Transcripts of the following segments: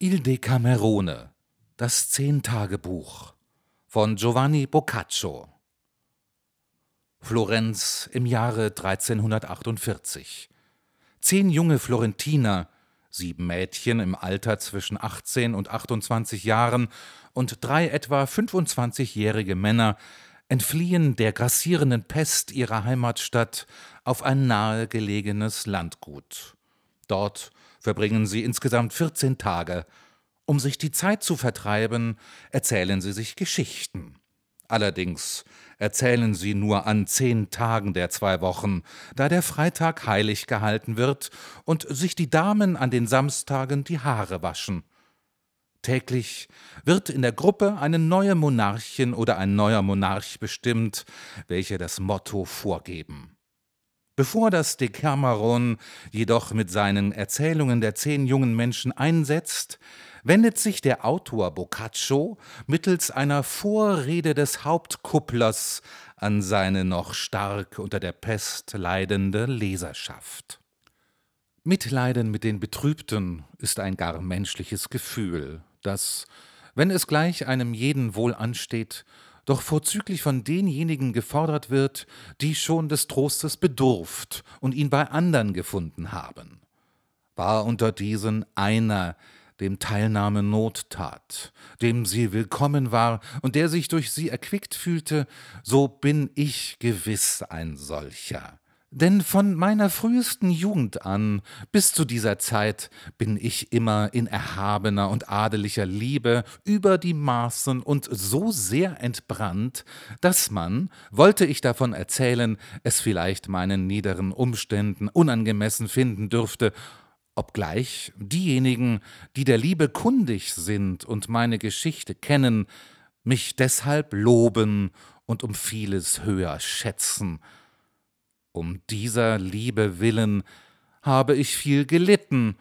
Il Decamerone, das Zehntagebuch von Giovanni Boccaccio. Florenz im Jahre 1348. Zehn junge Florentiner, sieben Mädchen im Alter zwischen 18 und 28 Jahren und drei etwa 25-jährige Männer entfliehen der grassierenden Pest ihrer Heimatstadt auf ein nahegelegenes Landgut. Dort verbringen sie insgesamt 14 Tage. Um sich die Zeit zu vertreiben, erzählen sie sich Geschichten. Allerdings erzählen sie nur an zehn Tagen der zwei Wochen, da der Freitag heilig gehalten wird und sich die Damen an den Samstagen die Haare waschen. Täglich wird in der Gruppe eine neue Monarchin oder ein neuer Monarch bestimmt, welche das Motto vorgeben. Bevor das Decameron jedoch mit seinen Erzählungen der zehn jungen Menschen einsetzt, wendet sich der Autor Boccaccio mittels einer Vorrede des Hauptkupplers an seine noch stark unter der Pest leidende Leserschaft. Mitleiden mit den Betrübten ist ein gar menschliches Gefühl, das, wenn es gleich einem jeden wohl ansteht, doch vorzüglich von denjenigen gefordert wird, die schon des Trostes bedurft und ihn bei andern gefunden haben. War unter diesen einer, dem Teilnahme Not tat, dem sie willkommen war und der sich durch sie erquickt fühlte, so bin ich gewiss ein solcher. Denn von meiner frühesten Jugend an bis zu dieser Zeit bin ich immer in erhabener und adeliger Liebe über die Maßen und so sehr entbrannt, dass man, wollte ich davon erzählen, es vielleicht meinen niederen Umständen unangemessen finden dürfte, obgleich diejenigen, die der Liebe kundig sind und meine Geschichte kennen, mich deshalb loben und um vieles höher schätzen, um dieser Liebe willen habe ich viel gelitten,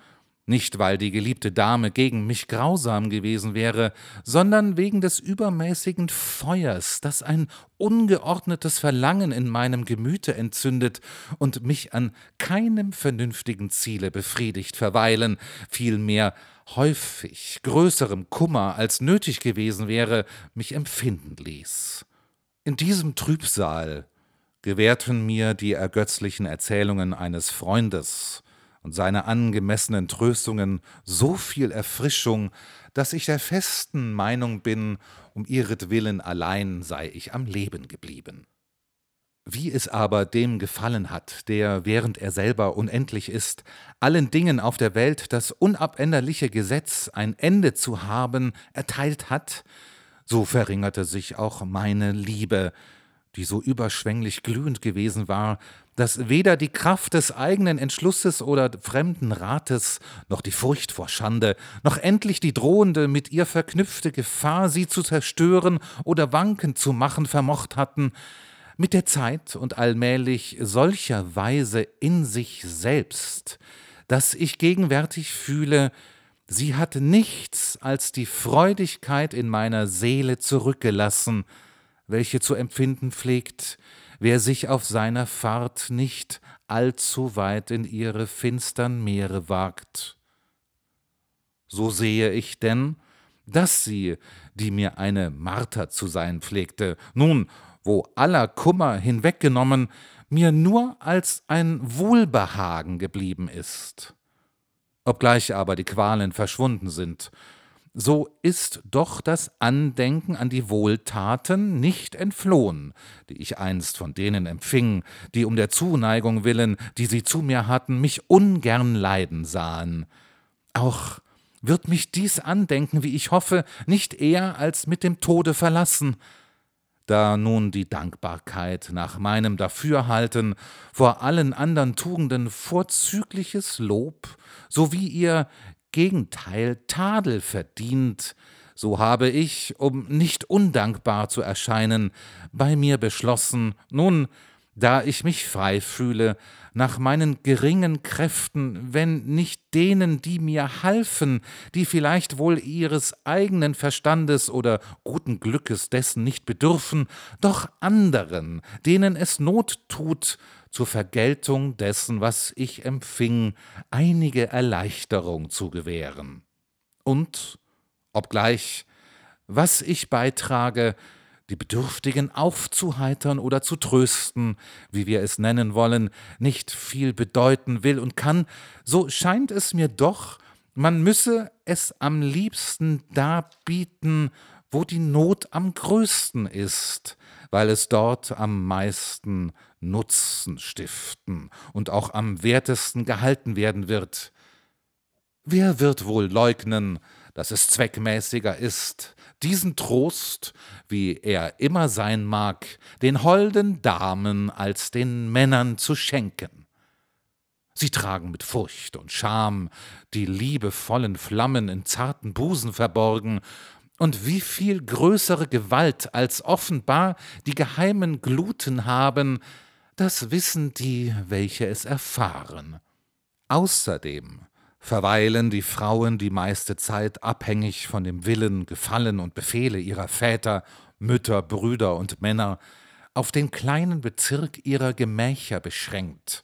nicht weil die geliebte Dame gegen mich grausam gewesen wäre, sondern wegen des übermäßigen Feuers, das ein ungeordnetes Verlangen in meinem Gemüte entzündet und mich an keinem vernünftigen Ziele befriedigt verweilen, vielmehr häufig größerem Kummer als nötig gewesen wäre, mich empfinden ließ. In diesem Trübsal gewährten mir die ergötzlichen Erzählungen eines Freundes und seine angemessenen Tröstungen so viel Erfrischung, dass ich der festen Meinung bin, um ihretwillen allein sei ich am Leben geblieben. Wie es aber dem gefallen hat, der, während er selber unendlich ist, allen Dingen auf der Welt das unabänderliche Gesetz, ein Ende zu haben, erteilt hat, so verringerte sich auch meine Liebe, die so überschwänglich glühend gewesen war, dass weder die Kraft des eigenen Entschlusses oder fremden Rates, noch die Furcht vor Schande, noch endlich die drohende mit ihr verknüpfte Gefahr, sie zu zerstören oder wankend zu machen vermocht hatten, mit der Zeit und allmählich solcher Weise in sich selbst, dass ich gegenwärtig fühle, sie hat nichts als die Freudigkeit in meiner Seele zurückgelassen, welche zu empfinden pflegt, wer sich auf seiner Fahrt nicht allzu weit in ihre finstern Meere wagt. So sehe ich denn, dass sie, die mir eine Marter zu sein pflegte, nun, wo aller Kummer hinweggenommen, mir nur als ein Wohlbehagen geblieben ist. Obgleich aber die Qualen verschwunden sind so ist doch das Andenken an die Wohltaten nicht entflohen, die ich einst von denen empfing, die um der Zuneigung willen, die sie zu mir hatten, mich ungern leiden sahen. Auch wird mich dies Andenken, wie ich hoffe, nicht eher als mit dem Tode verlassen, da nun die Dankbarkeit nach meinem Dafürhalten vor allen andern Tugenden vorzügliches Lob sowie ihr Gegenteil Tadel verdient, so habe ich, um nicht undankbar zu erscheinen, bei mir beschlossen, nun, da ich mich frei fühle, nach meinen geringen Kräften, wenn nicht denen, die mir halfen, die vielleicht wohl ihres eigenen Verstandes oder guten Glückes dessen nicht bedürfen, doch anderen, denen es Not tut, zur Vergeltung dessen, was ich empfing, einige Erleichterung zu gewähren. Und, obgleich, was ich beitrage, die Bedürftigen aufzuheitern oder zu trösten, wie wir es nennen wollen, nicht viel bedeuten will und kann, so scheint es mir doch, man müsse es am liebsten darbieten, wo die Not am größten ist, weil es dort am meisten Nutzen stiften und auch am wertesten gehalten werden wird. Wer wird wohl leugnen, dass es zweckmäßiger ist, diesen Trost, wie er immer sein mag, den holden Damen als den Männern zu schenken? Sie tragen mit Furcht und Scham die liebevollen Flammen in zarten Busen verborgen, und wie viel größere Gewalt als offenbar die geheimen Gluten haben, das wissen die, welche es erfahren. Außerdem verweilen die Frauen die meiste Zeit abhängig von dem Willen, Gefallen und Befehle ihrer Väter, Mütter, Brüder und Männer, auf den kleinen Bezirk ihrer Gemächer beschränkt,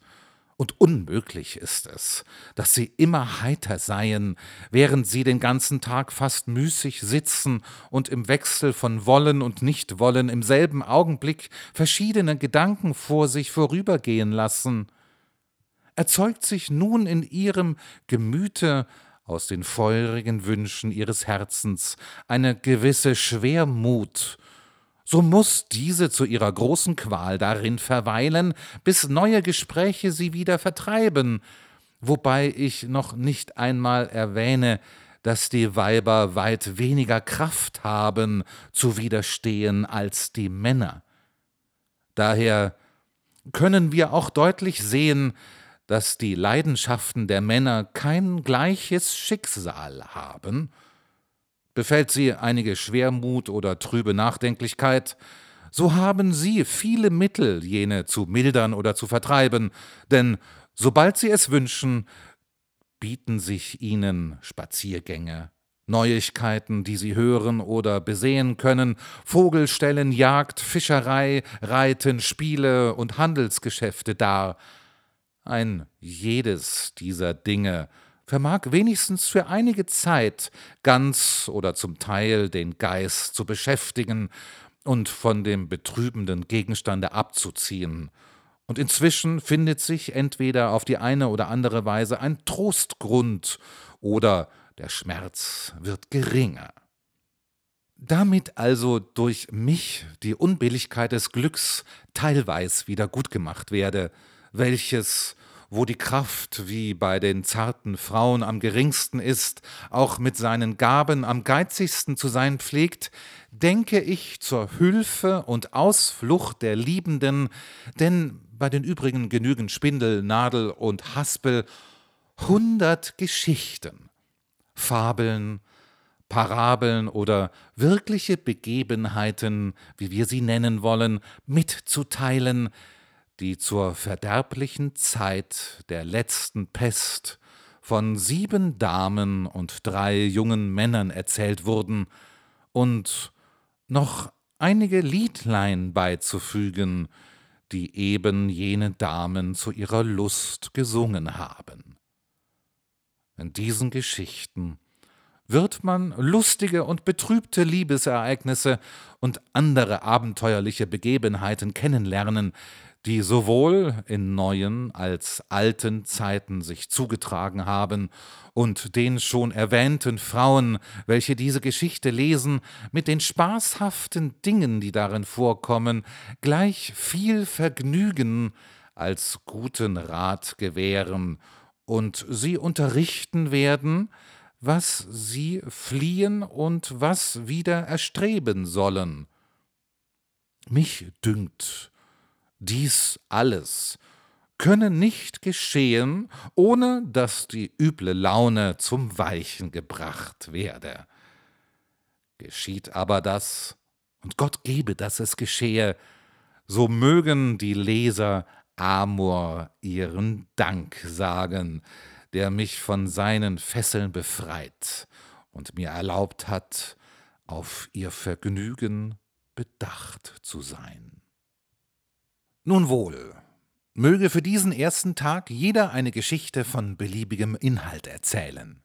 und unmöglich ist es, dass sie immer heiter seien, während sie den ganzen Tag fast müßig sitzen und im Wechsel von Wollen und Nichtwollen im selben Augenblick verschiedene Gedanken vor sich vorübergehen lassen. Erzeugt sich nun in ihrem Gemüte aus den feurigen Wünschen ihres Herzens eine gewisse Schwermut, so muss diese zu ihrer großen Qual darin verweilen, bis neue Gespräche sie wieder vertreiben, wobei ich noch nicht einmal erwähne, dass die Weiber weit weniger Kraft haben zu widerstehen als die Männer. Daher können wir auch deutlich sehen, dass die Leidenschaften der Männer kein gleiches Schicksal haben, Befällt sie einige Schwermut oder trübe Nachdenklichkeit, so haben sie viele Mittel, jene zu mildern oder zu vertreiben, denn sobald sie es wünschen, bieten sich ihnen Spaziergänge, Neuigkeiten, die sie hören oder besehen können, Vogelstellen, Jagd, Fischerei, Reiten, Spiele und Handelsgeschäfte dar. Ein jedes dieser Dinge vermag wenigstens für einige Zeit ganz oder zum Teil den Geist zu beschäftigen und von dem betrübenden Gegenstande abzuziehen. Und inzwischen findet sich entweder auf die eine oder andere Weise ein Trostgrund oder der Schmerz wird geringer. Damit also durch mich die Unbilligkeit des Glücks teilweise wieder gut gemacht werde, welches wo die Kraft, wie bei den zarten Frauen, am geringsten ist, auch mit seinen Gaben am geizigsten zu sein pflegt, denke ich zur Hülfe und Ausflucht der Liebenden, denn bei den übrigen genügen Spindel, Nadel und Haspel hundert Geschichten, Fabeln, Parabeln oder wirkliche Begebenheiten, wie wir sie nennen wollen, mitzuteilen, die zur verderblichen Zeit der letzten Pest von sieben Damen und drei jungen Männern erzählt wurden, und noch einige Liedlein beizufügen, die eben jene Damen zu ihrer Lust gesungen haben. In diesen Geschichten wird man lustige und betrübte Liebesereignisse und andere abenteuerliche Begebenheiten kennenlernen, die sowohl in neuen als alten Zeiten sich zugetragen haben und den schon erwähnten Frauen, welche diese Geschichte lesen, mit den spaßhaften Dingen, die darin vorkommen, gleich viel Vergnügen als guten Rat gewähren und sie unterrichten werden, was sie fliehen und was wieder erstreben sollen. Mich dünkt, dies alles könne nicht geschehen, ohne dass die üble Laune zum Weichen gebracht werde. Geschieht aber das, und Gott gebe, dass es geschehe, so mögen die Leser Amor ihren Dank sagen, der mich von seinen Fesseln befreit und mir erlaubt hat, auf ihr Vergnügen bedacht zu sein. Nun wohl, möge für diesen ersten Tag jeder eine Geschichte von beliebigem Inhalt erzählen.